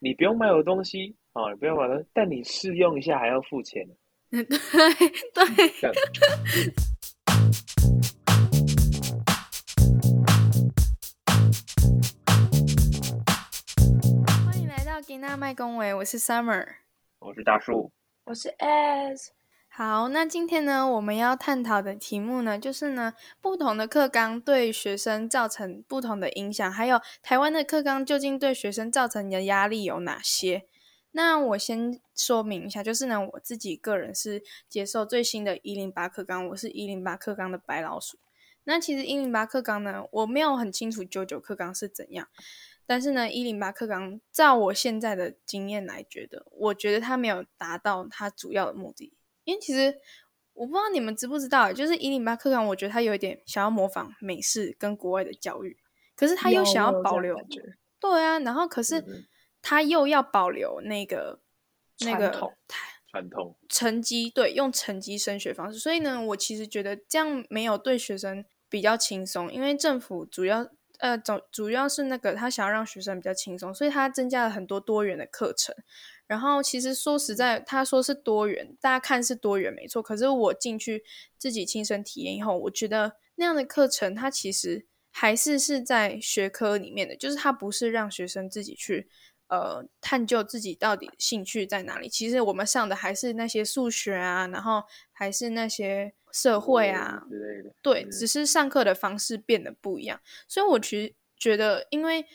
你不用买我东西啊，你不用买东西，但你试用一下还要付钱。对 对。欢迎来到吉娜麦公维，我是 Summer，我是大树，我是 S。好，那今天呢，我们要探讨的题目呢，就是呢，不同的课纲对学生造成不同的影响，还有台湾的课纲究竟对学生造成的压力有哪些？那我先说明一下，就是呢，我自己个人是接受最新的一零八课纲，我是一零八课纲的白老鼠。那其实一零八课纲呢，我没有很清楚九九课纲是怎样，但是呢，一零八课纲照我现在的经验来觉得，我觉得它没有达到它主要的目的。因为其实我不知道你们知不知道，就是一零八课纲，我觉得他有一点想要模仿美式跟国外的教育，可是他又想要保留，对啊，然后可是他又要保留那个那个传统。成绩，对，用成绩升学方式，所以呢，我其实觉得这样没有对学生比较轻松，因为政府主要呃总主要是那个他想要让学生比较轻松，所以他增加了很多多元的课程。然后其实说实在，他说是多元，大家看是多元没错。可是我进去自己亲身体验以后，我觉得那样的课程，它其实还是是在学科里面的，就是它不是让学生自己去呃探究自己到底兴趣在哪里。其实我们上的还是那些数学啊，然后还是那些社会啊之类的。对，只是上课的方式变得不一样。所以我其实觉得，因为。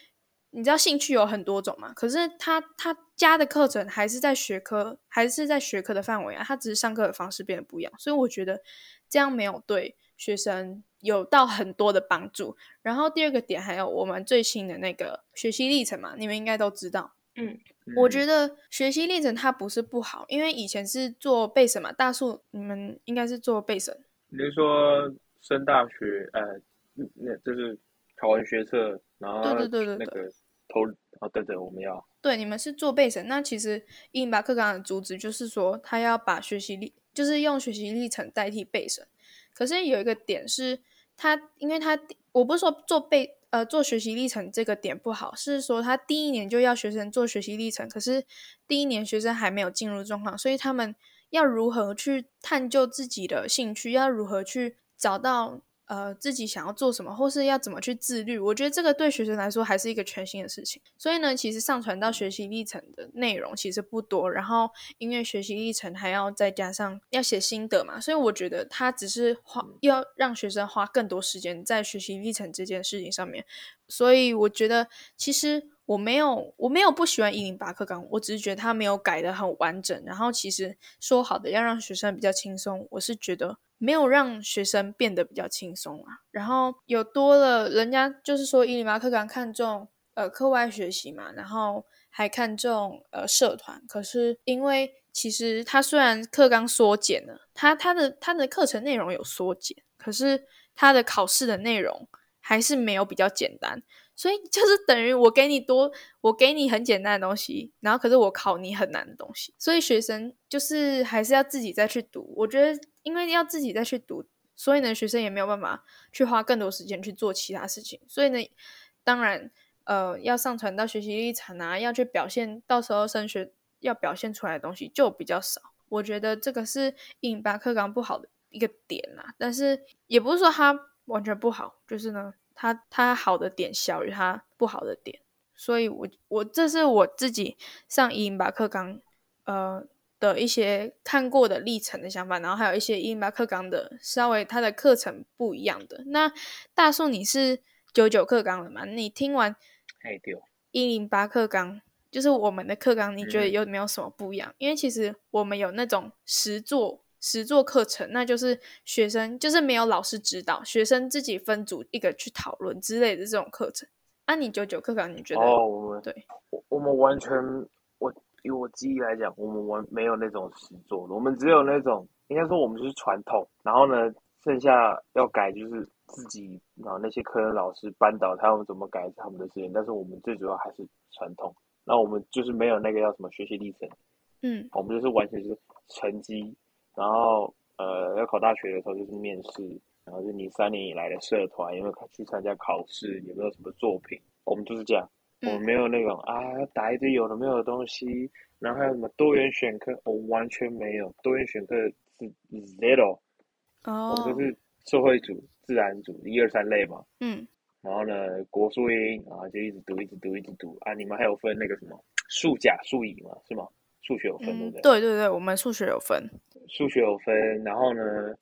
你知道兴趣有很多种嘛？可是他他加的课程还是在学科，还是在学科的范围啊。他只是上课的方式变得不一样，所以我觉得这样没有对学生有到很多的帮助。然后第二个点还有我们最新的那个学习历程嘛，你们应该都知道。嗯，我觉得学习历程它不是不好，因为以前是做备审嘛。大数，你们应该是做备审。你是说升大学？呃，那就是考完学测，然后对对对对对。哦，对对，我们要对你们是做备审。那其实一零八课纲的主旨就是说，他要把学习历，就是用学习历程代替备审。可是有一个点是，他因为他我不是说做备呃做学习历程这个点不好，是说他第一年就要学生做学习历程，可是第一年学生还没有进入状况，所以他们要如何去探究自己的兴趣，要如何去找到。呃，自己想要做什么，或是要怎么去自律，我觉得这个对学生来说还是一个全新的事情。所以呢，其实上传到学习历程的内容其实不多，然后因为学习历程还要再加上要写心得嘛，所以我觉得他只是花要让学生花更多时间在学习历程这件事情上面。所以我觉得其实我没有我没有不喜欢一零八课纲，我只是觉得他没有改得很完整。然后其实说好的要让学生比较轻松，我是觉得。没有让学生变得比较轻松啊，然后有多了，人家就是说一零八课纲看重呃课外学习嘛，然后还看重呃社团。可是因为其实他虽然课纲缩减了，他他的他的课程内容有缩减，可是他的考试的内容还是没有比较简单。所以 就是等于我给你多，我给你很简单的东西，然后可是我考你很难的东西，所以学生就是还是要自己再去读。我觉得因为要自己再去读，所以呢，学生也没有办法去花更多时间去做其他事情。所以呢，当然呃，要上传到学习历程啊，要去表现，到时候升学要表现出来的东西就比较少。我觉得这个是一零八课纲不好的一个点啦，但是也不是说它完全不好，就是呢。他他好的点小于它不好的点，所以我我这是我自己上一零八课纲呃的一些看过的历程的想法，然后还有一些一零八课纲的稍微它的课程不一样的。那大树你是九九课纲的嘛？你听完一零八课纲就是我们的课纲，你觉得有没有什么不一样？嗯、因为其实我们有那种实作。实作课程，那就是学生就是没有老师指导，学生自己分组一个去讨论之类的这种课程。啊，你九九课纲你觉得？哦，我们对，我我们完全，我以我记忆来讲，我们完没有那种实作的，我们只有那种，应该说我们就是传统。然后呢，剩下要改就是自己，然后那些科任老师班导他们怎么改他们的事情，但是我们最主要还是传统。那我们就是没有那个叫什么学习历程，嗯，我们就是完全就是成绩。然后，呃，要考大学的时候就是面试，然后是你三年以来的社团有没有去参加考试，有没有什么作品，我们就是这样。我们没有那种啊打一堆有的没有的东西，然后还有什么多元选课，我完全没有多元选课是 zero，哦，我们就是社会组、自然组一二三类嘛，嗯，然后呢国术英啊就一直读一直读一直读。啊，你们还有分那个什么数甲数乙嘛是吗？数学有分、嗯、对不对？对对对，我们数学有分，数学有分，然后呢，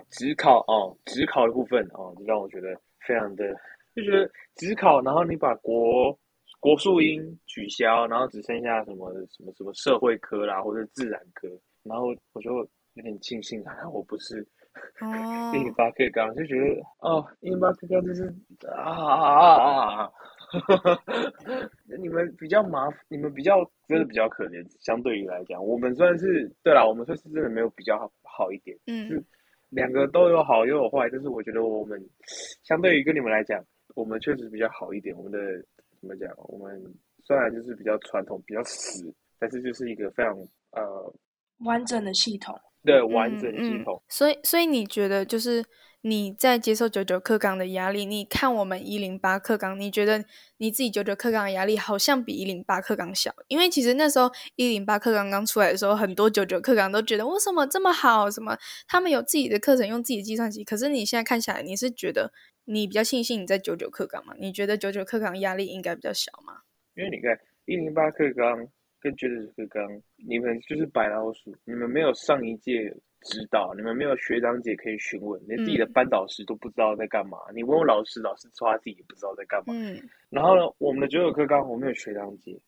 职考哦，职考的部分哦，就让我觉得非常的，就觉得职考，然后你把国国术英取消，然后只剩下什么什么什么社会科啦，或者自然科，然后我就有点庆幸啊，我不是。哦，一零八课纲就觉得哦，一零八课纲就是啊啊啊啊！你们比较麻烦，你们比较真的比较可怜。相对于来讲，我们算是对啦，我们算是真的没有比较好好一点。嗯，是两个都有好又有坏，但是我觉得我们相对于跟你们来讲，我们确实比较好一点。我们的怎么讲？我们虽然就是比较传统、比较死，但是就是一个非常呃完整的系统。对，完整系统。嗯嗯、所以，所以你觉得就是你在接受九九课纲的压力？你看我们一零八课纲，你觉得你自己九九课纲的压力好像比一零八课纲小？因为其实那时候一零八课纲刚出来的时候，很多九九课纲都觉得为什么这么好？什么他们有自己的课程，用自己的计算机。可是你现在看下来，你是觉得你比较庆幸你在九九课纲吗？你觉得九九课纲压力应该比较小吗？因为你看一零八课纲跟九九课纲，你们就是白老鼠，你们没有上一届。知道你们没有学长姐可以询问，连自己的班导师都不知道在干嘛。嗯、你问问老师，老师说他自己也不知道在干嘛。嗯。然后呢，我们的九九课纲我们有学长姐，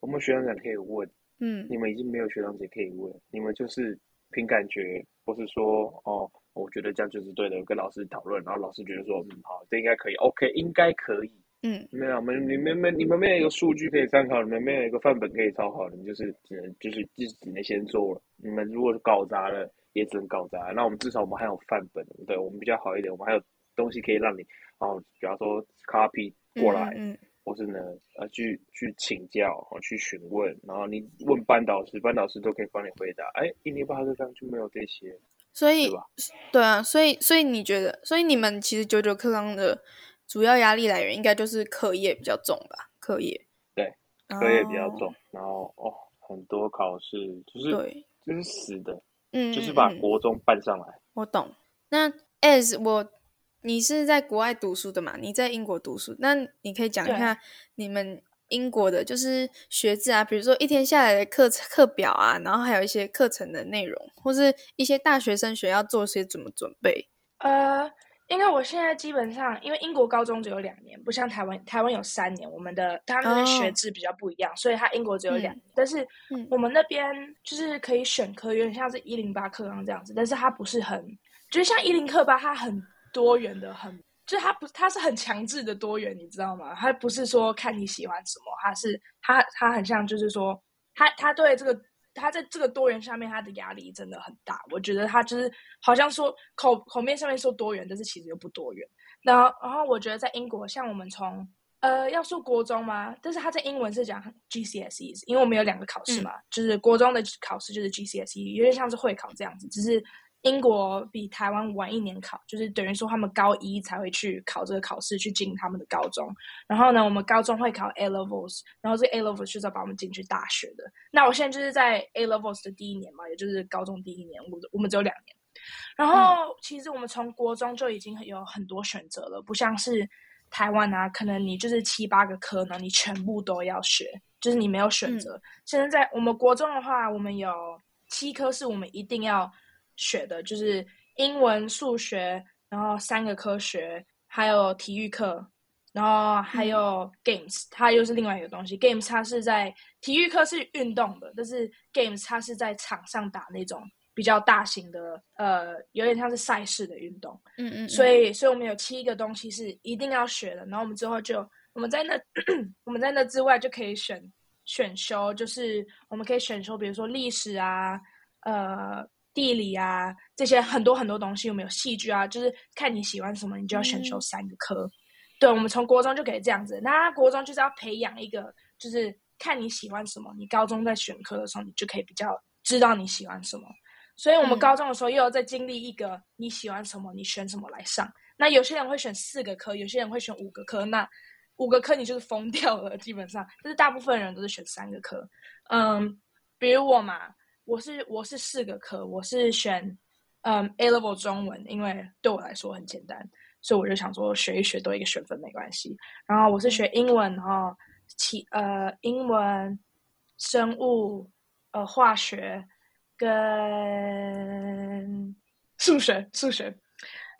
我们学长姐可以问。嗯。你们已经没有学长姐可以问，你们就是凭感觉，或是说哦，我觉得这样就是对的，我跟老师讨论，然后老师觉得说嗯好，这应该可以，OK，应该可以。嗯。没有，没，你们没，你们没有一个数据可以参考，你们没有一个范本可以参考，你们就是只能就是就只能先做了。你们如果搞砸了。也只能搞砸，那我们至少我们还有范本，对我们比较好一点，我们还有东西可以让你，然后比方说 copy 过来，嗯嗯、或是呢呃去去请教，去询问，然后你问班导师，班导师都可以帮你回答。哎，一零八课纲就没有这些，所以对？对啊，所以所以你觉得，所以你们其实九九课纲的主要压力来源应该就是课业比较重吧？课业对，课业比较重，哦、然后哦很多考试就是对就是死的。嗯，就是把国中办上来。我懂。那 as 我，你是在国外读书的嘛？你在英国读书，那你可以讲一下你们英国的，就是学制啊，比如说一天下来的课课表啊，然后还有一些课程的内容，或是一些大学生学要做些怎么准备？呃。因为我现在基本上，因为英国高中只有两年，不像台湾，台湾有三年。我们的他们的学制比较不一样，oh. 所以他英国只有两年。嗯、但是我们那边就是可以选科，有点像是一零八课纲这样子，但是它不是很，就是像一零课吧，它很多元的，很，就是它不，它是很强制的多元，你知道吗？它不是说看你喜欢什么，它是它它很像，就是说，它它对这个。他在这个多元下面，他的压力真的很大。我觉得他就是好像说口口面上面说多元，但是其实又不多元。然后，然后我觉得在英国，像我们从呃要说国中吗，但是他在英文是讲 GCSEs，因为我们有两个考试嘛，嗯、就是国中的考试就是 GCSE，有点像是会考这样子，只是。英国比台湾晚一年考，就是等于说他们高一才会去考这个考试，去进他们的高中。然后呢，我们高中会考 A levels，然后这 A levels 就是要把我们进去大学的。那我现在就是在 A levels 的第一年嘛，也就是高中第一年，我我们只有两年。然后其实我们从国中就已经有很多选择了，不像是台湾啊，可能你就是七八个科呢，你全部都要学，就是你没有选择。嗯、现在在我们国中的话，我们有七科是我们一定要。学的就是英文、数学，然后三个科学，还有体育课，然后还有 games，它又是另外一个东西。games 它是在体育课是运动的，但是 games 它是在场上打那种比较大型的，呃，有点像是赛事的运动。嗯，嗯嗯。所以，所以我们有七个东西是一定要学的。然后我们之后就我们在那 我们在那之外就可以选选修，就是我们可以选修，比如说历史啊，呃。地理啊，这些很多很多东西，有没有戏剧啊？就是看你喜欢什么，你就要选修三个科。嗯、对，我们从国中就可以这样子。那国中就是要培养一个，就是看你喜欢什么，你高中在选科的时候，你就可以比较知道你喜欢什么。所以我们高中的时候又要再经历一个你喜欢什么，你选什么来上。那有些人会选四个科，有些人会选五个科。那五个科你就是疯掉了，基本上，但是大部分人都是选三个科。嗯，比如我嘛，我是我是四个科，我是选嗯 A level 中文，因为对我来说很简单，所以我就想说学一学多一个学分没关系。然后我是学英文，然后其呃英文、生物、呃化学跟数学数学。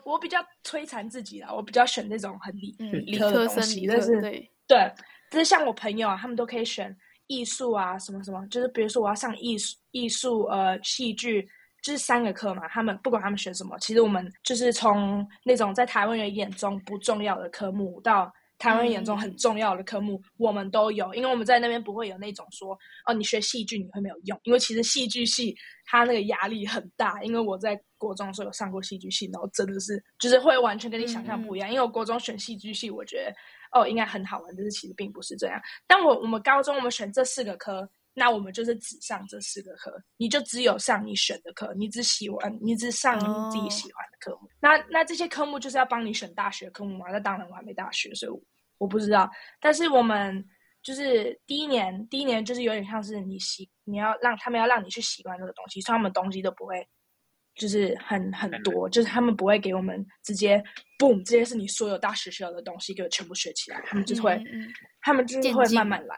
我比较摧残自己啦，我比较选那种很理、嗯、理科的东西，但是对，对，就是像我朋友啊，他们都可以选艺术啊，什么什么，就是比如说我要上艺术、艺术呃戏剧，就是三个课嘛。他们不管他们选什么，其实我们就是从那种在台湾人眼中不重要的科目到。台湾眼中很重要的科目，嗯、我们都有，因为我们在那边不会有那种说，哦，你学戏剧你会没有用，因为其实戏剧系它那个压力很大。因为我在国中的时候有上过戏剧系，然后真的是就是会完全跟你想象不一样。嗯、因为我国中选戏剧系，我觉得哦应该很好玩，但是其实并不是这样。但我我们高中我们选这四个科，那我们就是只上这四个科，你就只有上你选的科，你只喜欢你只上你自己喜欢的科目。哦、那那这些科目就是要帮你选大学科目嘛？那当然我还没大学，所以我。我不知道，但是我们就是第一年，第一年就是有点像是你习，你要让他们要让你去习惯这个东西，所以他们东西都不会，就是很很多，就是他们不会给我们直接，boom，这些是你所有大学需要的东西给我全部学起来，他们就是会，他们就是会慢慢来，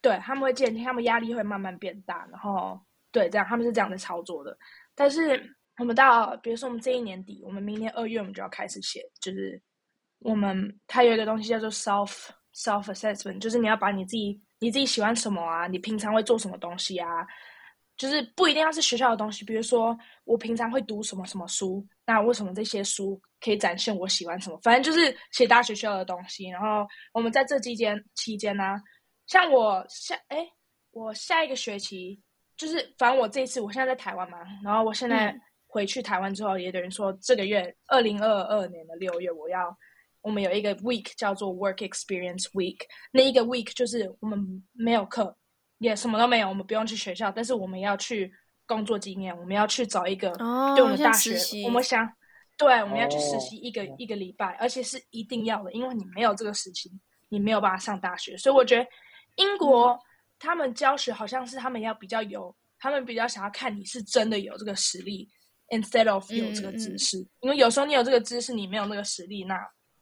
对，他们会渐进，他们压力会慢慢变大，然后对，这样他们是这样的操作的。但是我们到，比如说我们这一年底，我们明年二月我们就要开始写，就是。我们它有一个东西叫做 self self assessment，就是你要把你自己你自己喜欢什么啊，你平常会做什么东西啊，就是不一定要是学校的东西。比如说我平常会读什么什么书，那为什么这些书可以展现我喜欢什么？反正就是写大学需要的东西。然后我们在这期间期间呢、啊，像我下哎，我下一个学期就是反正我这一次我现在在台湾嘛，然后我现在回去台湾之后，也等于说这个月二零二二年的六月我要。我们有一个 week 叫做 Work Experience Week，那一个 week 就是我们没有课，也什么都没有，我们不用去学校，但是我们要去工作经验，我们要去找一个对我们大学，我们想，对，我们要去实习一个、哦、一个礼拜，而且是一定要的，因为你没有这个事情，你没有办法上大学。所以我觉得英国、嗯、他们教学好像是他们要比较有，他们比较想要看你是真的有这个实力，instead of 有这个知识，嗯嗯、因为有时候你有这个知识，你没有那个实力，那。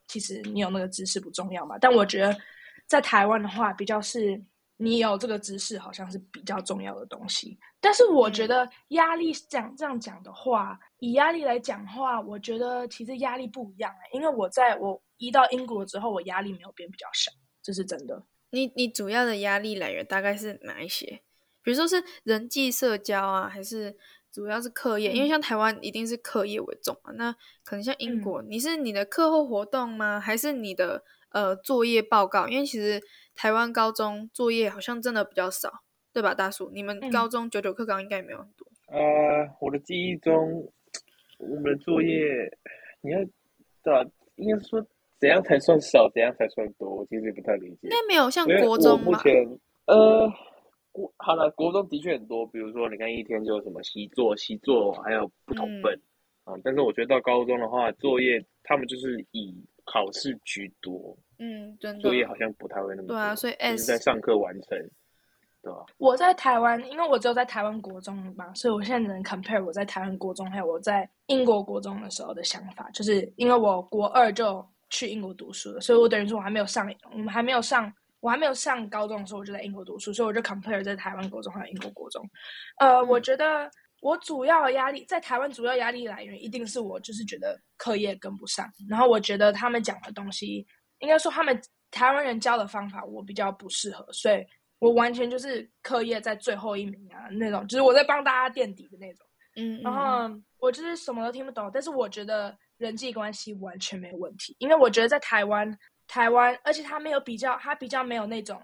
其实你有那个知识不重要嘛，但我觉得在台湾的话，比较是你有这个知识，好像是比较重要的东西。但是我觉得压力讲这样讲的话，以压力来讲的话，我觉得其实压力不一样因为我在我移到英国之后，我压力没有变比较小，这是真的。你你主要的压力来源大概是哪一些？比如说是人际社交啊，还是？主要是课业，因为像台湾一定是课业为重嘛。嗯、那可能像英国，嗯、你是你的课后活动吗？还是你的呃作业报告？因为其实台湾高中作业好像真的比较少，对吧，大叔？你们高中九九课纲应该也没有很多。呃，我的记忆中，我们的作业，你要对吧？应该说怎样才算少，怎样才算多？我其实也不太理解。应该没有像国中吧？目前呃。好了，国中的确很多，比如说你看一天就有什么习作、习作，还有不同本、嗯、啊。但是我觉得到高中的话，作业他们就是以考试居多。嗯，真的。作业好像不太会那么多。对啊，所以 S 是在上课完成，对吧？我在台湾，因为我只有在台湾国中嘛，所以我现在只能 compare 我在台湾国中还有我在英国国中的时候的想法，就是因为我国二就去英国读书了，所以我等于说我还没有上，我们还没有上。我还没有上高中的时候，我就在英国读书，所以我就 compare 在台湾国中还有英国国中。呃，嗯、我觉得我主要的压力在台湾，主要压力来源一定是我就是觉得课业跟不上，然后我觉得他们讲的东西，应该说他们台湾人教的方法我比较不适合，所以我完全就是课业在最后一名啊那种，就是我在帮大家垫底的那种。嗯，然后我就是什么都听不懂，但是我觉得人际关系完全没有问题，因为我觉得在台湾。台湾，而且他没有比较，他比较没有那种，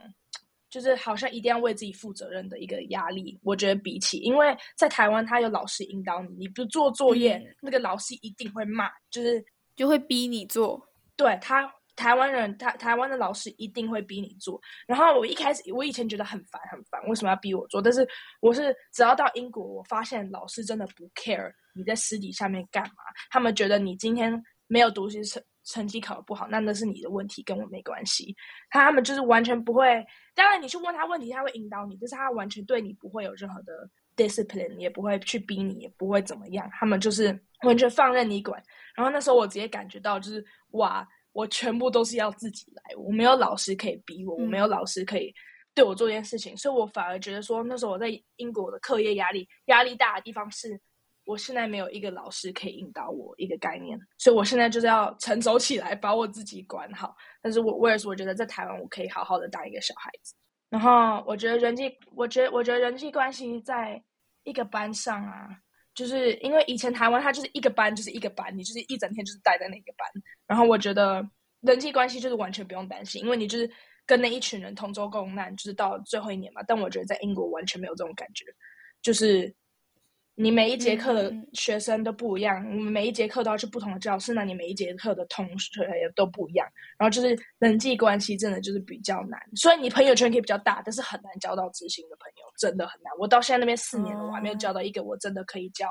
就是好像一定要为自己负责任的一个压力。我觉得比起，因为在台湾，他有老师引导你，你不做作业，嗯、那个老师一定会骂，就是就会逼你做。对他，台湾人，台台湾的老师一定会逼你做。然后我一开始，我以前觉得很烦，很烦，为什么要逼我做？但是我是只要到英国，我发现老师真的不 care 你在私底下面干嘛，他们觉得你今天。没有读书成成绩考得不好，那那是你的问题，跟我没关系。他他们就是完全不会，当然你去问他问题，他会引导你，但是他完全对你不会有任何的 discipline，也不会去逼你，也不会怎么样。他们就是完全放任你管。然后那时候我直接感觉到，就是哇，我全部都是要自己来，我没有老师可以逼我，我没有老师可以对我做这件事情，所以我反而觉得说，那时候我在英国的课业压力压力大的地方是。我现在没有一个老师可以引导我一个概念，所以我现在就是要成熟起来，把我自己管好。但是我我也是，我觉得在台湾我可以好好的当一个小孩子。然后我觉得人际，我觉得我觉得人际关系在一个班上啊，就是因为以前台湾它就是一个班就是一个班，你就是一整天就是待在那个班。然后我觉得人际关系就是完全不用担心，因为你就是跟那一群人同舟共难，就是到最后一年嘛。但我觉得在英国完全没有这种感觉，就是。你每一节课的学生都不一样，你每一节课都要去不同的教室，那你每一节课的同学也都不一样。然后就是人际关系真的就是比较难，所以你朋友圈可以比较大，但是很难交到知心的朋友，真的很难。我到现在那边四年了，我还没有交到一个我真的可以交，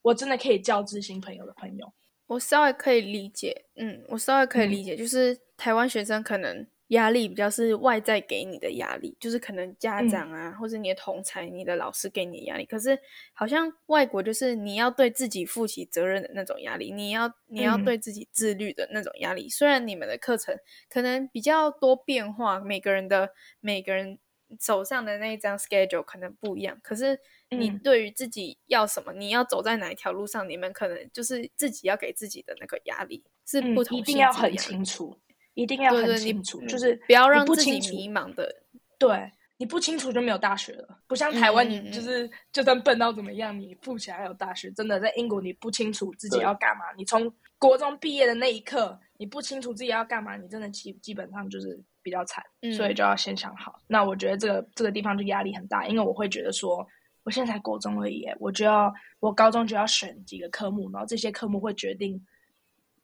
我真的可以交知心朋友的朋友。我稍微可以理解，嗯，我稍微可以理解，嗯、就是台湾学生可能。压力比较是外在给你的压力，就是可能家长啊，嗯、或者你的同才、你的老师给你的压力。可是好像外国就是你要对自己负起责任的那种压力，你要你要对自己自律的那种压力。嗯、虽然你们的课程可能比较多变化，每个人的每个人手上的那一张 schedule 可能不一样，可是你对于自己要什么，嗯、你要走在哪一条路上，你们可能就是自己要给自己的那个压力是不同、嗯，一定要很清楚。一定要很清楚，对对就是不要让自己迷茫的。对，你不清楚就没有大学了，不像台湾，你就是、嗯、就算笨到怎么样，你富起来还有大学。真的，在英国你不清楚自己要干嘛，你从国中毕业的那一刻，你不清楚自己要干嘛，你真的基基本上就是比较惨。嗯、所以就要先想好。那我觉得这个这个地方就压力很大，因为我会觉得说，我现在才国中而已，我就要我高中就要选几个科目，然后这些科目会决定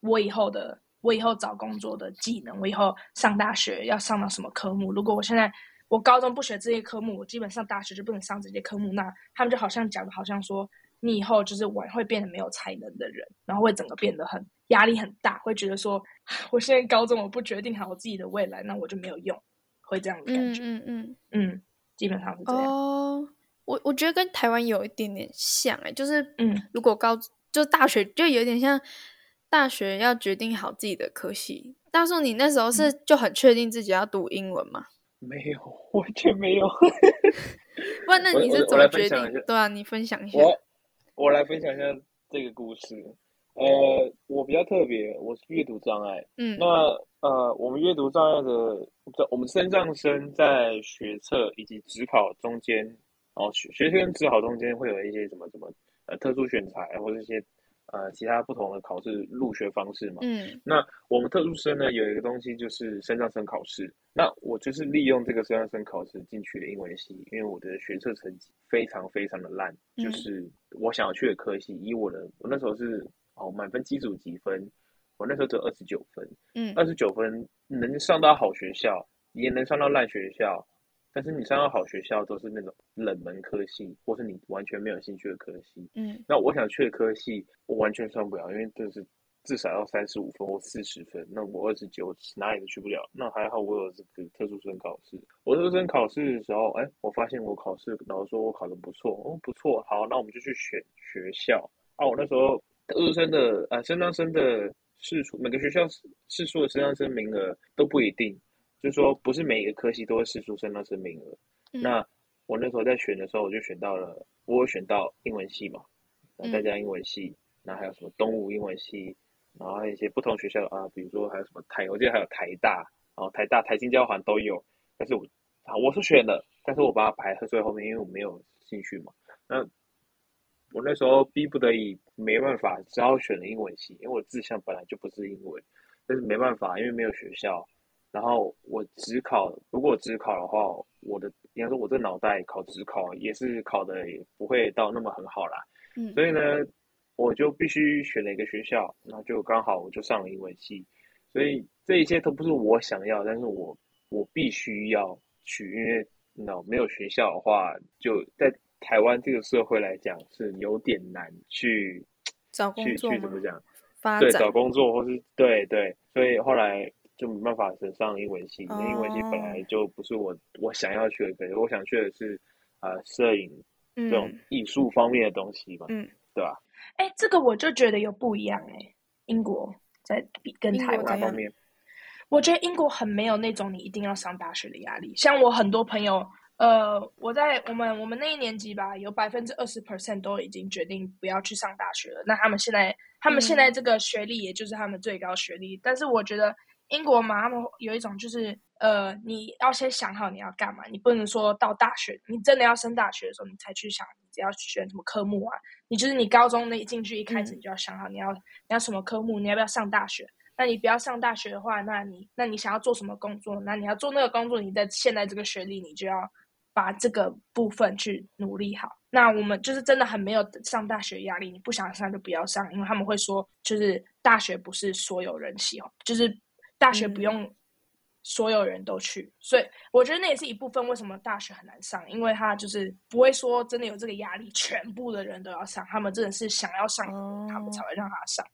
我以后的。我以后找工作的技能，我以后上大学要上到什么科目？如果我现在我高中不学这些科目，我基本上大学就不能上这些科目。那他们就好像讲的，好像说你以后就是我会变得没有才能的人，然后会整个变得很压力很大，会觉得说 我现在高中我不决定好我自己的未来，那我就没有用，会这样的感觉。嗯嗯嗯，嗯，基本上是这样。哦，我我觉得跟台湾有一点点像哎、欸，就是嗯，如果高就大学就有点像。大学要决定好自己的科系。大叔，你那时候是就很确定自己要读英文吗？没有，完全没有。不然那你是怎么决定？对啊，你分享一下。我我来分享一下这个故事。呃，我比较特别，我是阅读障碍。嗯。那呃，我们阅读障碍的，在我们身上生在学测以及职考中间，哦，学学测跟职考中间会有一些什么什么呃特殊选材或者一些。呃，其他不同的考试入学方式嘛，嗯，那我们特殊生呢，有一个东西就是升上生考试。那我就是利用这个升上生考试进去的英文系，因为我的学测成绩非常非常的烂，嗯、就是我想要去的科系，以我的我那时候是哦满分基础几分，我那时候只有二十九分，嗯，二十九分能上到好学校，也能上到烂学校。但是你上到好学校都是那种冷门科系，或是你完全没有兴趣的科系。嗯，那我想去的科系，我完全上不了，因为就是至少要三十五分或四十分。那我二十九，哪里都去不了。那还好我有这个特殊生考试。我特殊生考试的时候，哎、欸，我发现我考试，老师说我考的不错，哦，不错，好，那我们就去选学校。啊，我那时候特殊生的啊，身障生的试出每个学校试出的身障生名额都不一定。就是说，不是每一个科系都会试出生名额。嗯、那我那时候在选的时候，我就选到了，我有选到英文系嘛，然后再加英文系，那、嗯、还有什么东吴英文系，然后一些不同学校啊，比如说还有什么台，我记得还有台大，然后台大、台新交环都有。但是我啊，我是选了，但是我把它排在最后面，因为我没有兴趣嘛。那我那时候逼不得已，没办法，只好选了英文系，因为我志向本来就不是英文，但是没办法，因为没有学校。然后我只考，如果只考的话，我的应该说，我这脑袋考只考也是考的也不会到那么很好啦。嗯，所以呢，我就必须选了一个学校，然后就刚好我就上了英文系。所以这一切都不是我想要，但是我我必须要去，因为那没有学校的话，就在台湾这个社会来讲是有点难去找工作去去怎么讲？发，对，找工作或是对对，所以后来就没办法选上英文系，因为英文系本来就不是我我想要学的，我想学的是呃摄影这种艺术方面的东西嘛，嗯，对吧？哎，这个我就觉得有不一样哎，英国在比跟台湾方面。我觉得英国很没有那种你一定要上大学的压力，像我很多朋友，呃，我在我们我们那一年级吧，有百分之二十 percent 都已经决定不要去上大学了。那他们现在，他们现在这个学历，也就是他们最高学历。嗯、但是我觉得英国嘛，他们有一种就是，呃，你要先想好你要干嘛，你不能说到大学，你真的要升大学的时候，你才去想你只要选什么科目啊。你就是你高中那一进去一开始你就要想好你要、嗯、你要什么科目，你要不要上大学。那你不要上大学的话，那你那你想要做什么工作？那你要做那个工作，你在现在这个学历，你就要把这个部分去努力好。那我们就是真的很没有上大学压力，你不想上就不要上，因为他们会说，就是大学不是所有人喜欢，就是大学不用所有人都去。嗯、所以我觉得那也是一部分，为什么大学很难上，因为他就是不会说真的有这个压力，全部的人都要上，他们真的是想要上，哦、他们才会让他上。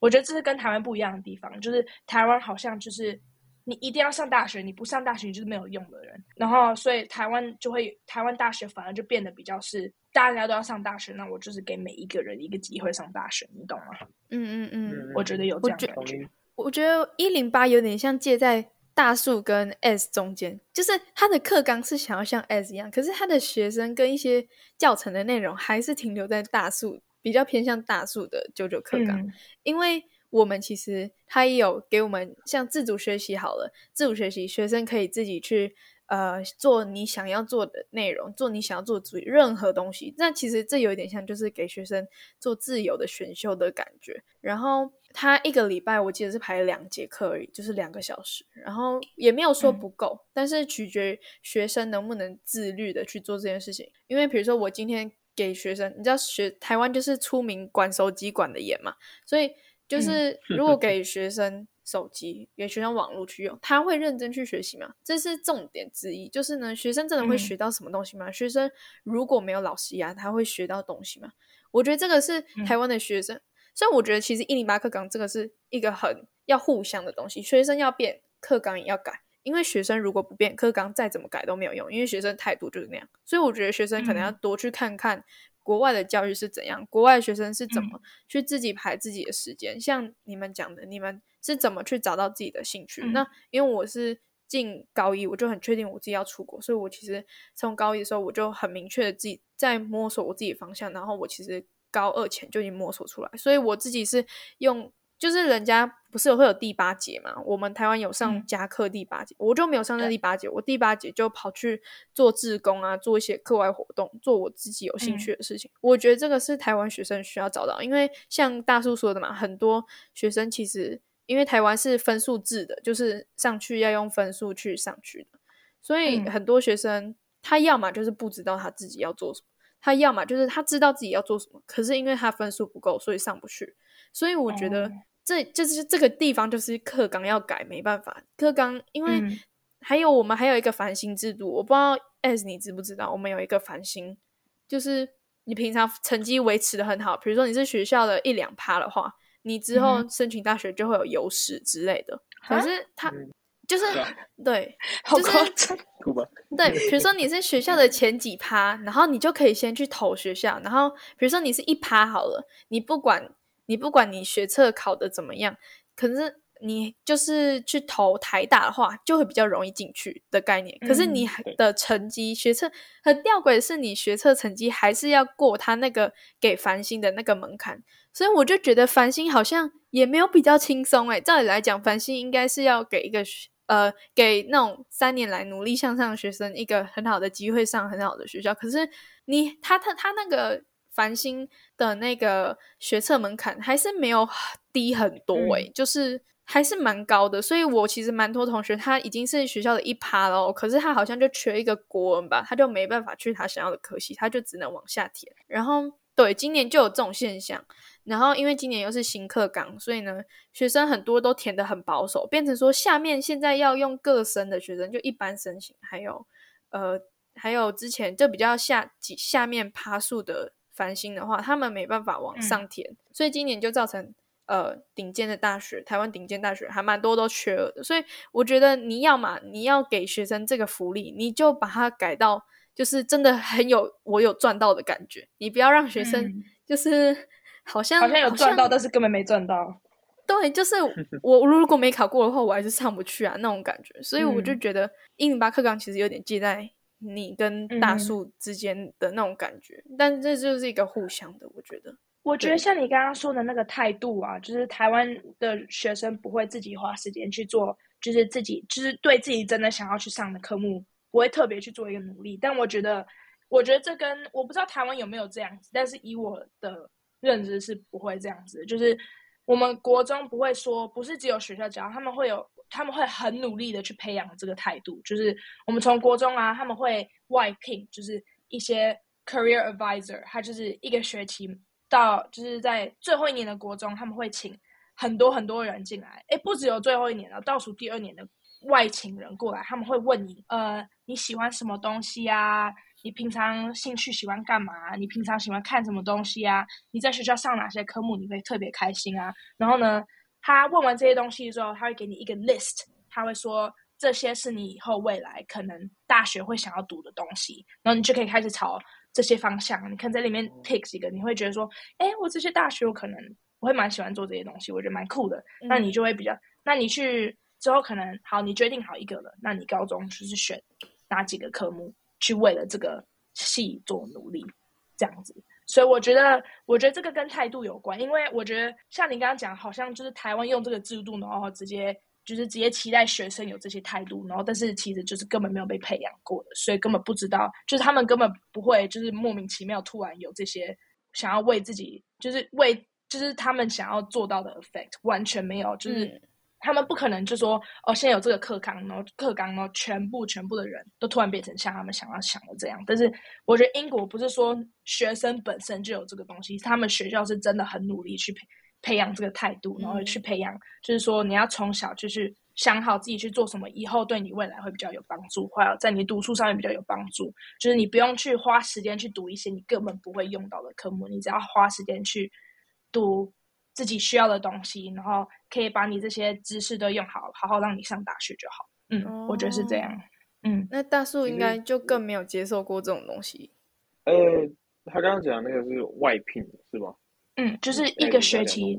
我觉得这是跟台湾不一样的地方，就是台湾好像就是你一定要上大学，你不上大学你就是没有用的人。然后所以台湾就会台湾大学反而就变得比较是大家都要上大学，那我就是给每一个人一个机会上大学，你懂吗？嗯嗯嗯，我觉得有这样的感觉。我觉得一零八有点像介在大树跟 S 中间，就是他的课纲是想要像 S 一样，可是他的学生跟一些教程的内容还是停留在大树。比较偏向大树的九九课纲，嗯、因为我们其实他也有给我们像自主学习好了，自主学习学生可以自己去呃做你想要做的内容，做你想要做的主，任何东西。那其实这有点像就是给学生做自由的选修的感觉。然后他一个礼拜我记得是排两节课而已，就是两个小时，然后也没有说不够，嗯、但是取决于学生能不能自律的去做这件事情。因为比如说我今天。给学生，你知道学台湾就是出名管手机管的严嘛，所以就是如果给学生手机，给学生网络去用，他会认真去学习吗？这是重点之一。就是呢，学生真的会学到什么东西吗？学生如果没有老师压，他会学到东西吗？我觉得这个是台湾的学生，所以我觉得其实一零八课纲这个是一个很要互相的东西，学生要变，课纲也要改。因为学生如果不变，课纲再怎么改都没有用，因为学生态度就是那样。所以我觉得学生可能要多去看看国外的教育是怎样，嗯、国外的学生是怎么去自己排自己的时间。嗯、像你们讲的，你们是怎么去找到自己的兴趣？嗯、那因为我是进高一，我就很确定我自己要出国，所以我其实从高一的时候我就很明确的自己在摸索我自己的方向，然后我其实高二前就已经摸索出来，所以我自己是用。就是人家不是会有第八节嘛？我们台湾有上加课第八节，嗯、我就没有上那第八节。我第八节就跑去做志工啊，做一些课外活动，做我自己有兴趣的事情。嗯、我觉得这个是台湾学生需要找到，因为像大叔说的嘛，很多学生其实因为台湾是分数制的，就是上去要用分数去上去的，所以很多学生他要么就是不知道他自己要做什么，他要么就是他知道自己要做什么，可是因为他分数不够，所以上不去。所以我觉得。嗯这就是这个地方，就是课纲要改，没办法。课纲，因为还有我们还有一个繁星制度，我不知道 S 你知不知道？我们有一个繁星，就是你平常成绩维持的很好，比如说你是学校的一两趴的话，你之后申请大学就会有优势之类的。可是他就是对，就是对，比如说你是学校的前几趴，然后你就可以先去投学校，然后比如说你是一趴好了，你不管。你不管你学测考的怎么样，可是你就是去投台大的话，就会比较容易进去的概念。可是你的成绩、嗯、学测很吊诡，是你学测成绩还是要过他那个给繁星的那个门槛。所以我就觉得繁星好像也没有比较轻松诶。照理来讲，繁星应该是要给一个呃给那种三年来努力向上的学生一个很好的机会上很好的学校。可是你他他他那个。繁星的那个学测门槛还是没有低很多诶、欸，嗯、就是还是蛮高的。所以我其实蛮多同学他已经是学校的一趴了，可是他好像就缺一个国文吧，他就没办法去他想要的科系，他就只能往下填。然后对，今年就有这种现象。然后因为今年又是新课纲，所以呢，学生很多都填的很保守，变成说下面现在要用各生的学生就一般申请，还有呃还有之前就比较下几下面爬数的。繁星的话，他们没办法往上填，嗯、所以今年就造成呃顶尖的大学，台湾顶尖大学还蛮多都缺额的，所以我觉得你要嘛，你要给学生这个福利，你就把它改到就是真的很有我有赚到的感觉，你不要让学生就是好像、嗯、好像有赚到，但是根本没赚到。对，就是 我如果没考过的话，我还是上不去啊那种感觉，所以我就觉得一零八课纲其实有点介在你跟大树之间的那种感觉，嗯、但这就是一个互相的，我觉得。我觉得像你刚刚说的那个态度啊，就是台湾的学生不会自己花时间去做，就是自己就是对自己真的想要去上的科目，不会特别去做一个努力。但我觉得，我觉得这跟我不知道台湾有没有这样子，但是以我的认知是不会这样子，就是。我们国中不会说，不是只有学校教，他们会有，他们会很努力的去培养这个态度。就是我们从国中啊，他们会外聘，就是一些 career advisor，他就是一个学期到，就是在最后一年的国中，他们会请很多很多人进来。诶，不只有最后一年了，倒数第二年的外请人过来，他们会问你，呃，你喜欢什么东西啊？你平常兴趣喜欢干嘛？你平常喜欢看什么东西啊？你在学校上哪些科目你会特别开心啊？然后呢，他问完这些东西之后，他会给你一个 list，他会说这些是你以后未来可能大学会想要读的东西，然后你就可以开始朝这些方向。你看在里面 pick 一个，你会觉得说，哎，我这些大学我可能我会蛮喜欢做这些东西，我觉得蛮酷的。嗯、那你就会比较，那你去之后可能好，你决定好一个了，那你高中就是选哪几个科目？去为了这个系做努力，这样子，所以我觉得，我觉得这个跟态度有关，因为我觉得像你刚刚讲，好像就是台湾用这个制度，然后直接就是直接期待学生有这些态度，然后但是其实就是根本没有被培养过的，所以根本不知道，就是他们根本不会，就是莫名其妙突然有这些想要为自己，就是为就是他们想要做到的 effect，完全没有，就是。嗯他们不可能就说哦，现在有这个课纲，然后课纲，然后全部全部的人都突然变成像他们想要想的这样。但是我觉得英国不是说学生本身就有这个东西，他们学校是真的很努力去培培养这个态度，然后去培养，就是说你要从小就是想好自己去做什么，以后对你未来会比较有帮助，或者在你读书上面比较有帮助。就是你不用去花时间去读一些你根本不会用到的科目，你只要花时间去读。自己需要的东西，然后可以把你这些知识都用好，好好让你上大学就好。嗯，哦、我觉得是这样。嗯，那大树应该就更没有接受过这种东西。呃，他刚刚讲那个是外聘是吧？嗯，就是一个学期，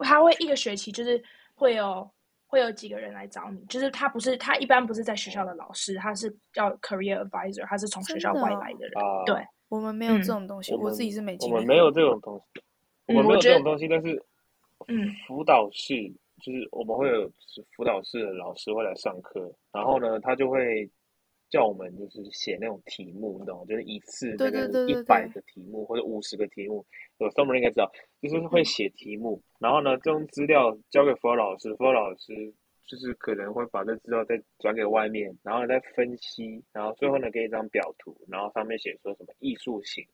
他会一个学期就是会有会有几个人来找你，就是他不是他一般不是在学校的老师，他是叫 career advisor，他是从学校外来的人。的哦、对，我们没有这种东西，嗯、我自己是没经历过。我们没有这种东西，我们没有这种东西，但是。嗯，辅导室就是我们会有辅导室的老师会来上课，然后呢，他就会叫我们就是写那种题目，你懂吗？就是一次那个一百个题目或者五十个题目，有 summer 应该知道，就是会写题目，然后呢，这种资料交给辅导老师，辅导老师就是可能会把这资料再转给外面，然后再分析，然后最后呢给一张表图，然后上面写说什么艺术型。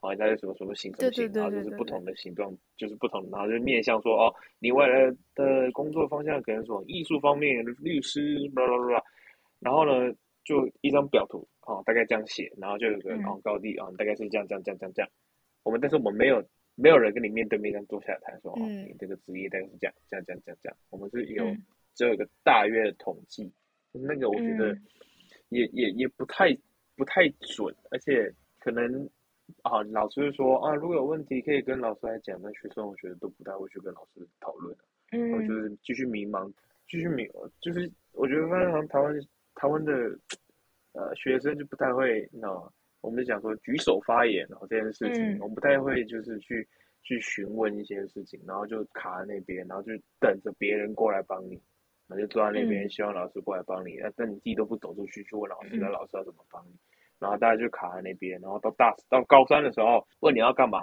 好，它是什么什么形成型，然后就是不同的形状，就是不同，然后就面向说哦，你未来的工作方向可能说艺术方面，律师，然后呢，就一张表图，哦，大概这样写，然后就有个哦高低啊，大概是这样这样这样这样这样。我们但是我们没有没有人跟你面对面这样坐下来谈说哦，你这个职业大概是这样这样这样这样这样。我们是有只有一个大约的统计，那个我觉得也也也不太不太准，而且可能。啊，老师说啊，如果有问题可以跟老师来讲。那学生我觉得都不太会去跟老师讨论，嗯，我就是继续迷茫，继续迷，就是我觉得，好像台湾台湾的呃学生就不太会，那我们就讲说举手发言，然后这件事情，嗯、我们不太会就是去去询问一些事情，然后就卡在那边，然后就等着别人过来帮你，然后就坐在那边，希望老师过来帮你，那但、嗯、你自己都不走出去去问老师，那、嗯、老师要怎么帮你？然后大家就卡在那边，然后到大到高三的时候，问你要干嘛？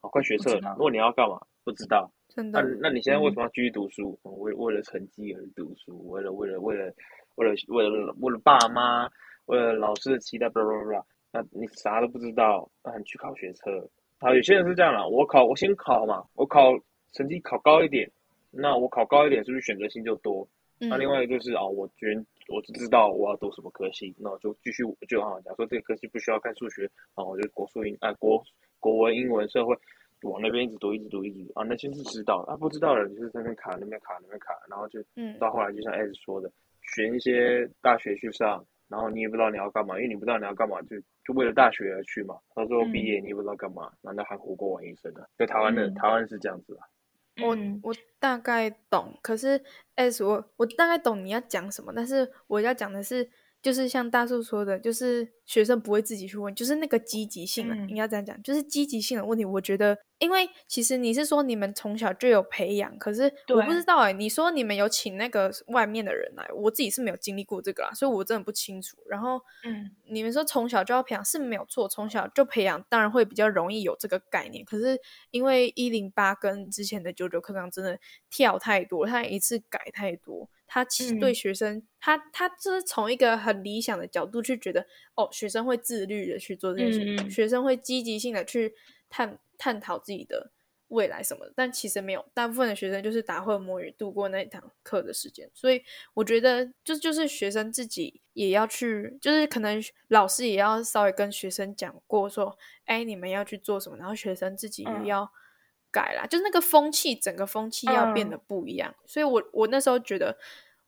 啊，快学测了，问你要干嘛？不知道。真的。那那你现在为什么要继续读书？嗯、为为了成绩而读书，为了为了为了为了为了为了爸妈，为了老师的期待，巴拉巴拉。那你啥都不知道，那你去考学测。好，有些人是这样啦，我考我先考嘛，我考成绩考高一点，那我考高一点是不是选择性就多？嗯、那另外一个就是啊，我觉得。我只知道我要读什么科系，那我就继续就啊，假如说这个科系不需要看数学啊，我就国数英啊国国文、英文、社会往那边一直读，一直读，一直读啊。那些是知道，啊不知道的人就是在那边卡，那边卡，那边卡，然后就到后来就像 S 说的，选一些大学去上，然后你也不知道你要干嘛，因为你不知道你要干嘛，就就为了大学而去嘛。到时候毕业你也不知道干嘛，难道还活过完一生呢？在台湾的、嗯、台湾是这样子啊。我我大概懂，可是 S 我我大概懂你要讲什么，但是我要讲的是。就是像大树说的，就是学生不会自己去问，就是那个积极性啊，应该这样讲，就是积极性的问题。我觉得，因为其实你是说你们从小就有培养，可是我不知道哎、欸，你说你们有请那个外面的人来，我自己是没有经历过这个啦，所以我真的不清楚。然后，嗯，你们说从小就要培养是没有错，从小就培养当然会比较容易有这个概念。可是因为一零八跟之前的九九课纲真的跳太多，他一次改太多。他其实对学生，嗯、他他就是从一个很理想的角度去觉得，哦，学生会自律的去做这件事，嗯、学生会积极性的去探探讨自己的未来什么的。但其实没有，大部分的学生就是打混摸鱼度过那一堂课的时间。所以我觉得，就就是学生自己也要去，就是可能老师也要稍微跟学生讲过，说，哎，你们要去做什么，然后学生自己也要改啦，嗯、就是那个风气，整个风气要变得不一样。嗯、所以我我那时候觉得。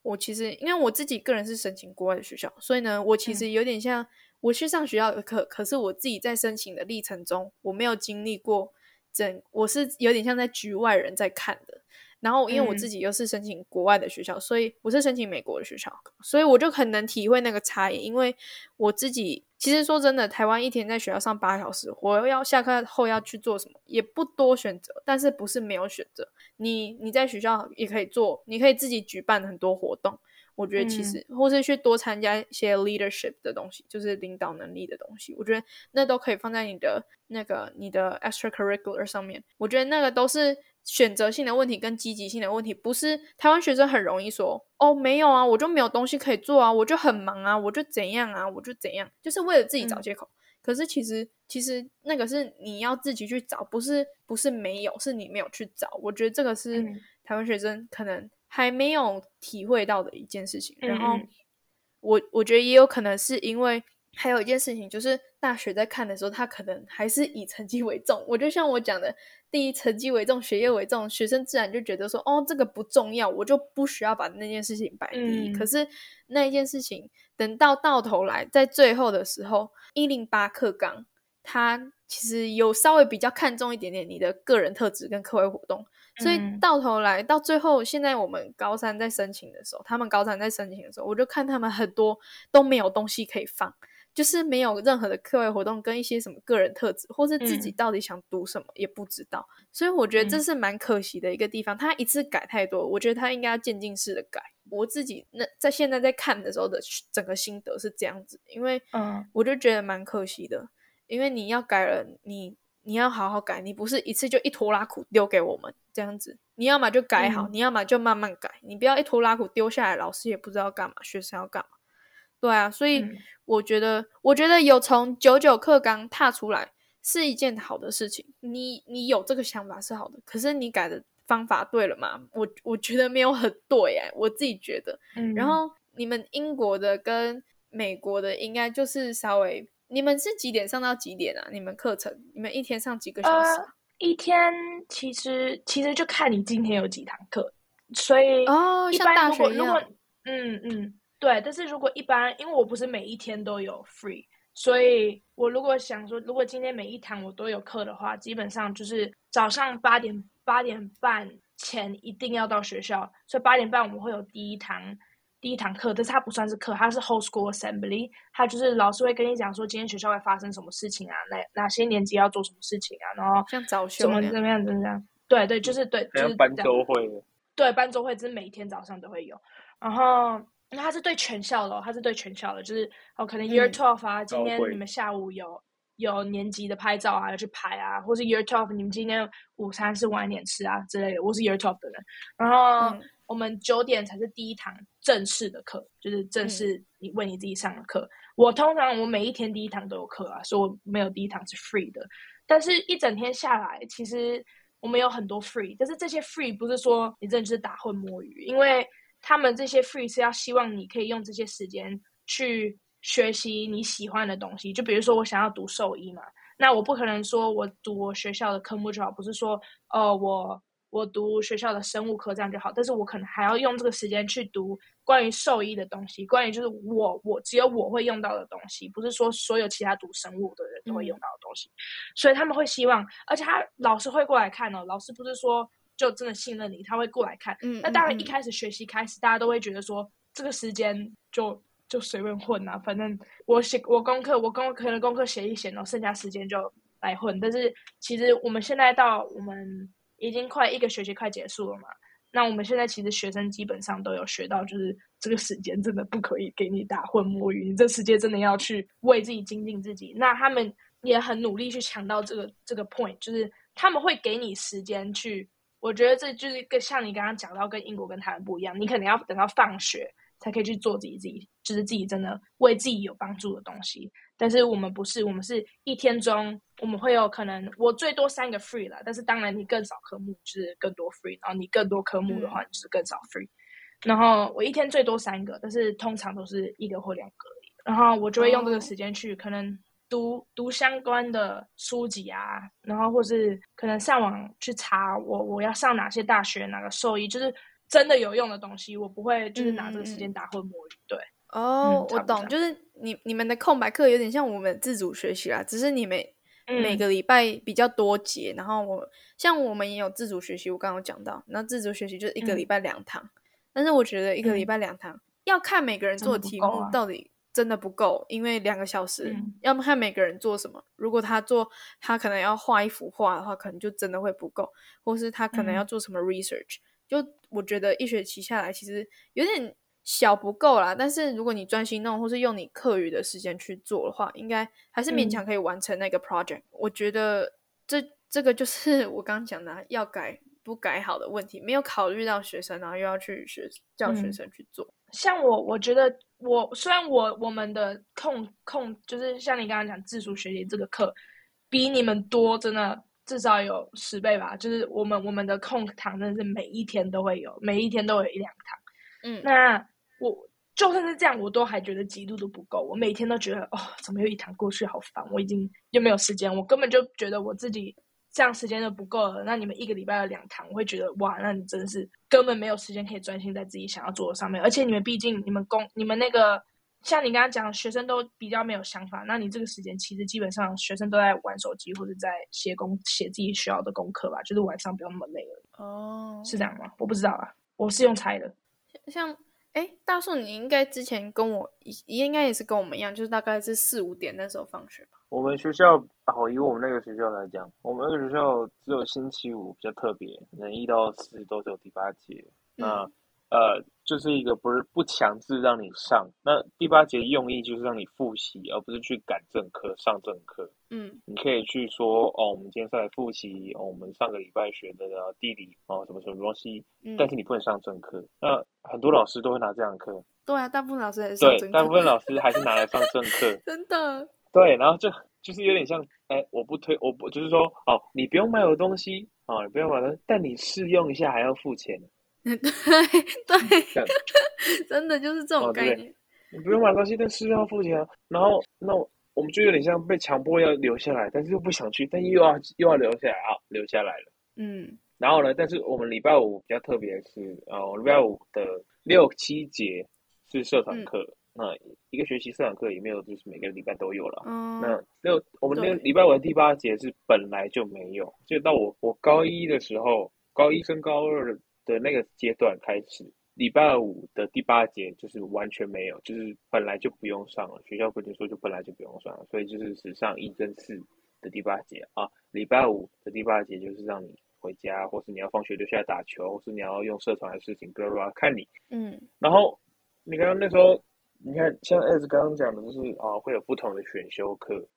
我其实，因为我自己个人是申请国外的学校，所以呢，我其实有点像我去上学校的课，可是我自己在申请的历程中，我没有经历过整，我是有点像在局外人在看的。然后，因为我自己又是申请国外的学校，嗯、所以我是申请美国的学校，所以我就很能体会那个差异。因为我自己其实说真的，台湾一天在学校上八小时，我要下课后要去做什么也不多选择，但是不是没有选择。你你在学校也可以做，你可以自己举办很多活动。我觉得其实，嗯、或是去多参加一些 leadership 的东西，就是领导能力的东西。我觉得那都可以放在你的那个你的 extracurricular 上面。我觉得那个都是。选择性的问题跟积极性的问题，不是台湾学生很容易说哦，没有啊，我就没有东西可以做啊，我就很忙啊，我就怎样啊，我就怎样，就是为了自己找借口。嗯、可是其实其实那个是你要自己去找，不是不是没有，是你没有去找。我觉得这个是台湾学生可能还没有体会到的一件事情。嗯、然后我我觉得也有可能是因为。还有一件事情，就是大学在看的时候，他可能还是以成绩为重。我就像我讲的，第一成绩为重，学业为重，学生自然就觉得说，哦，这个不重要，我就不需要把那件事情摆第一。嗯、可是那一件事情，等到到头来，在最后的时候，一零八课纲，他其实有稍微比较看重一点点你的个人特质跟课外活动。所以到头来，到最后，现在我们高三在申请的时候，他们高三在申请的时候，我就看他们很多都没有东西可以放。就是没有任何的课外活动跟一些什么个人特质，或是自己到底想读什么也不知道，嗯、所以我觉得这是蛮可惜的一个地方。嗯、他一次改太多，我觉得他应该要渐进式的改。我自己那在现在在看的时候的整个心得是这样子，因为嗯，我就觉得蛮可惜的，因为你要改了，你你要好好改，你不是一次就一拖拉苦丢给我们这样子，你要么就改好，嗯、你要么就慢慢改，你不要一拖拉苦丢下来，老师也不知道干嘛，学生要干嘛。对啊，所以我觉得，嗯、我觉得有从九九课纲踏出来是一件好的事情。你你有这个想法是好的，可是你改的方法对了吗？我我觉得没有很对哎，我自己觉得。嗯、然后你们英国的跟美国的应该就是稍微，你们是几点上到几点啊？你们课程，你们一天上几个小时？呃、一天其实其实就看你今天有几堂课，所以哦，像大学一样，嗯嗯。嗯对，但是如果一般，因为我不是每一天都有 free，所以我如果想说，如果今天每一堂我都有课的话，基本上就是早上八点八点半前一定要到学校，所以八点半我们会有第一堂第一堂课，但是它不算是课，它是 whole school assembly，它就是老师会跟你讲说今天学校会发生什么事情啊，哪哪些年级要做什么事情啊，然后像早修怎么怎么样怎么样，对对，就是对，就是班周会，对班周会，就是每天早上都会有，然后。那他是对全校的，哦，他是对全校的，就是哦，可能 Year Twelve 啊，嗯、今天你们下午有有年级的拍照啊，要去拍啊，或是 Year Twelve 你们今天午餐是晚点吃啊之类的。我是 Year Twelve 的人，然后、嗯、我们九点才是第一堂正式的课，就是正式你为你自己上的课。嗯、我通常我每一天第一堂都有课啊，所以我没有第一堂是 free 的。但是一整天下来，其实我们有很多 free，但是这些 free 不是说你真的就是打混摸鱼，因为。他们这些 free 是要希望你可以用这些时间去学习你喜欢的东西，就比如说我想要读兽医嘛，那我不可能说我读我学校的科目就好，不是说哦我我读学校的生物科这样就好，但是我可能还要用这个时间去读关于兽医的东西，关于就是我我只有我会用到的东西，不是说所有其他读生物的人都会用到的东西，嗯、所以他们会希望，而且他老师会过来看哦，老师不是说就真的信任你，他会过来看。嗯，那当然一开始学习开始，大家都会觉得说这个时间就。就随便混啊，反正我写我功课，我功可能功课写一写，然后剩下时间就来混。但是其实我们现在到我们已经快一个学期快结束了嘛，那我们现在其实学生基本上都有学到，就是这个时间真的不可以给你打混摸鱼，你这时间真的要去为自己精进自己。那他们也很努力去抢到这个这个 point，就是他们会给你时间去。我觉得这就是跟像你刚刚讲到，跟英国跟台湾不一样，你可能要等到放学。才可以去做自己自己，就是自己真的为自己有帮助的东西。但是我们不是，我们是一天中我们会有可能，我最多三个 free 了。但是当然你更少科目就是更多 free，然后你更多科目的话就是更少 free。然后我一天最多三个，但是通常都是一个或两个。然后我就会用这个时间去可能读读相关的书籍啊，然后或是可能上网去查我我要上哪些大学，哪个兽医就是。真的有用的东西，我不会就是拿这个时间打混摸鱼。对，哦，我懂，就是你你们的空白课有点像我们自主学习啦，只是你每、嗯、每个礼拜比较多节，然后我像我们也有自主学习，我刚刚讲到，那自主学习就是一个礼拜两堂，嗯、但是我觉得一个礼拜两堂、嗯、要看每个人做的题目到底真的不够，啊、因为两个小时，嗯、要么看每个人做什么，如果他做他可能要画一幅画的话，可能就真的会不够，或是他可能要做什么 research。嗯就我觉得一学期下来其实有点小不够啦，但是如果你专心弄，或是用你课余的时间去做的话，应该还是勉强可以完成那个 project。嗯、我觉得这这个就是我刚刚讲的要改不改好的问题，没有考虑到学生，然后又要去学叫学生去做。嗯、像我，我觉得我虽然我我们的控控就是像你刚刚讲自主学习这个课比你们多，真的。至少有十倍吧，就是我们我们的控堂真的是每一天都会有，每一天都有一两堂。嗯，那我就算是这样，我都还觉得极度都不够。我每天都觉得，哦，怎么又一堂过去，好烦！我已经又没有时间，我根本就觉得我自己这样时间就不够了。那你们一个礼拜有两堂，我会觉得哇，那你真的是根本没有时间可以专心在自己想要做的上面。而且你们毕竟你们工你们那个。像你刚刚讲，学生都比较没有想法，那你这个时间其实基本上学生都在玩手机或者在写工写自己需要的功课吧，就是晚上不用那么累了。哦，是这样吗？我不知道啊，我是用猜的。像哎，大树，你应该之前跟我应该也是跟我们一样，就是大概是四五点那时候放学吧。我们学校好，以我们那个学校来讲，我们那个学校只有星期五比较特别，能一到四都是有第八节。那、嗯呃，就是一个不是不强制让你上，那第八节用意就是让你复习，而不是去赶正课上正课。嗯，你可以去说哦，我们今天上来复习哦，我们上个礼拜学的地理哦，什么什么东西，嗯、但是你不能上正课。那很多老师都会拿这样的课。对啊，大部分老师还是。对，大部分老师还是拿来上正课。真的。对，然后就就是有点像，哎，我不推，我不就是说，哦，你不用买我的东西啊、哦，你不用买的，但你试用一下还要付钱。对 对，真的就是这种概念。哦、你不用买东西，但是要付钱啊。然后，那我们就有点像被强迫要留下来，但是又不想去，但又要又要留下来啊，留下来了。嗯。然后呢？但是我们礼拜五比较特别的是，呃，礼拜五的六七节是社团课。嗯、那一个学期社团课也没有，就是每个礼拜都有了。嗯。那六我们那个礼拜五的第八节是本来就没有，就到我我高一的时候，高一升高二。的那个阶段开始，礼拜五的第八节就是完全没有，就是本来就不用上了。学校规定说就本来就不用上了，所以就是只上一跟四的第八节啊。礼拜五的第八节就是让你回家，或是你要放学留下来打球，或是你要用社团的事情，不要看你。嗯。然后你刚刚那时候，你看像 S 刚刚讲的，就是啊，会有不同的选修课。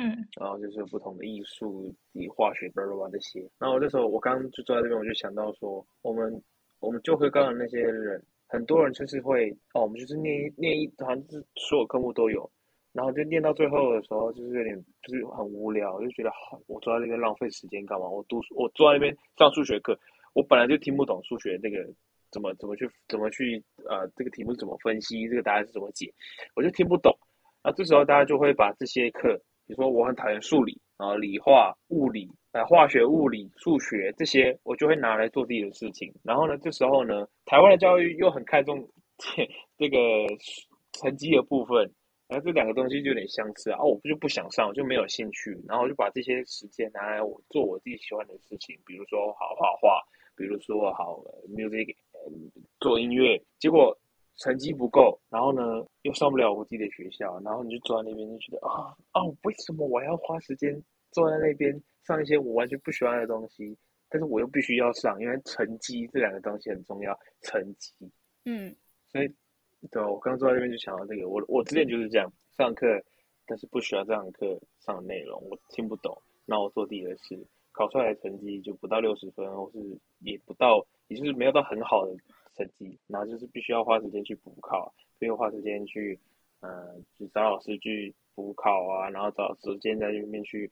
嗯，然后就是不同的艺术、以化学、巴拉巴拉这些。然后我那时候，我刚刚就坐在这边，我就想到说，我们我们就会刚刚那些人，很多人就是会哦，我们就是念一念一，好像是所有科目都有，然后就念到最后的时候，就是有点就是很无聊，就觉得好，我坐在那边浪费时间干嘛？我读我坐在那边上数学课，我本来就听不懂数学这个怎么怎么去怎么去呃这个题目怎么分析，这个答案是怎么解，我就听不懂。那这时候大家就会把这些课。比如说我很讨厌数理，然后理化、物理、呃化学、物理、数学这些，我就会拿来做自己的事情。然后呢，这时候呢，台湾的教育又很看重 这个成绩的部分，然后这两个东西就有点相似啊。我不就不想上，我就没有兴趣，然后我就把这些时间拿来我做我自己喜欢的事情，比如说好画画，比如说好 music，做音乐，结果。成绩不够，然后呢，又上不了我自己的学校，然后你就坐在那边就觉得啊啊，为什么我要花时间坐在那边上一些我完全不喜欢的东西？但是我又必须要上，因为成绩这两个东西很重要。成绩，嗯，所以对，我刚坐在那边就想到这个，我我之前就是这样上课，但是不喜欢这堂课上的内容，我听不懂，那我做自己的事，考出来的成绩就不到六十分，或是也不到，也就是没有到很好的。成绩，然后就是必须要花时间去补考，必须花时间去，呃，去找老师去补考啊，然后找时间在那边去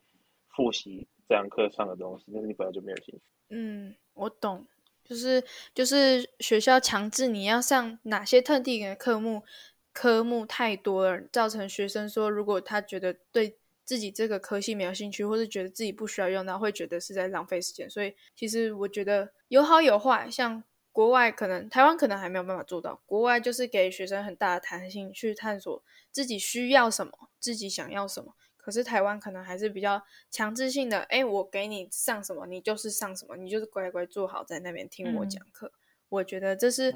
复习这堂课上的东西，但是你本来就没有兴趣。嗯，我懂，就是就是学校强制你要上哪些特定的科目，科目太多了，造成学生说，如果他觉得对自己这个科系没有兴趣，或是觉得自己不需要用到，会觉得是在浪费时间。所以其实我觉得有好有坏，像。国外可能，台湾可能还没有办法做到。国外就是给学生很大的弹性去探索自己需要什么，自己想要什么。可是台湾可能还是比较强制性的，哎，我给你上什么，你就是上什么，你就是乖乖坐好在那边听我讲课。嗯、我觉得这是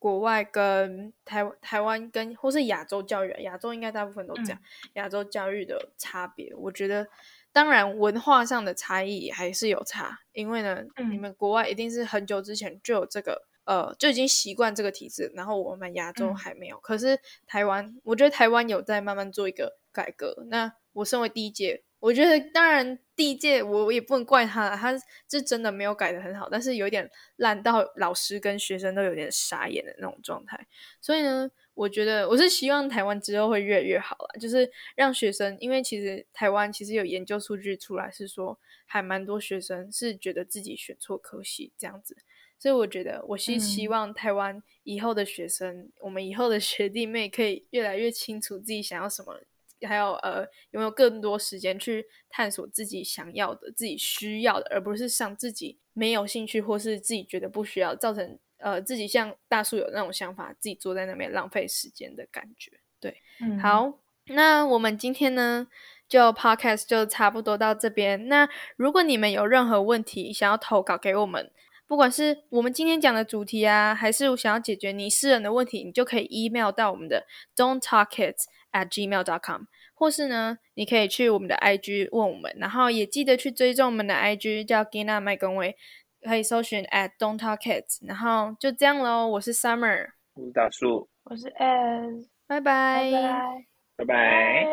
国外跟台台湾跟或是亚洲教育，亚洲应该大部分都这样，亚洲教育的差别，我觉得。当然，文化上的差异还是有差，因为呢，嗯、你们国外一定是很久之前就有这个，呃，就已经习惯这个体制，然后我们亚洲还没有。嗯、可是台湾，我觉得台湾有在慢慢做一个改革。那我身为第一届。我觉得当然第一届我也不能怪他，他是真的没有改的很好，但是有点烂到老师跟学生都有点傻眼的那种状态。所以呢，我觉得我是希望台湾之后会越来越好啦，就是让学生，因为其实台湾其实有研究数据出来是说，还蛮多学生是觉得自己选错科系这样子。所以我觉得我是希望台湾以后的学生，嗯、我们以后的学弟妹可以越来越清楚自己想要什么。还有呃，有没有更多时间去探索自己想要的、自己需要的，而不是上自己没有兴趣或是自己觉得不需要，造成呃自己像大树有那种想法，自己坐在那边浪费时间的感觉。对，嗯、好，那我们今天呢，就 podcast 就差不多到这边。那如果你们有任何问题想要投稿给我们，不管是我们今天讲的主题啊，还是想要解决你私人的问题，你就可以 email 到我们的 Don't Talk Kids at gmail dot com，或是呢，你可以去我们的 IG 问我们，然后也记得去追踪我们的 IG，叫 Gina 麦公威，可以搜寻 at Don't Talk Kids，然后就这样喽。我是 Summer，我是大树，我是 a n 拜。拜，拜。拜，拜。拜。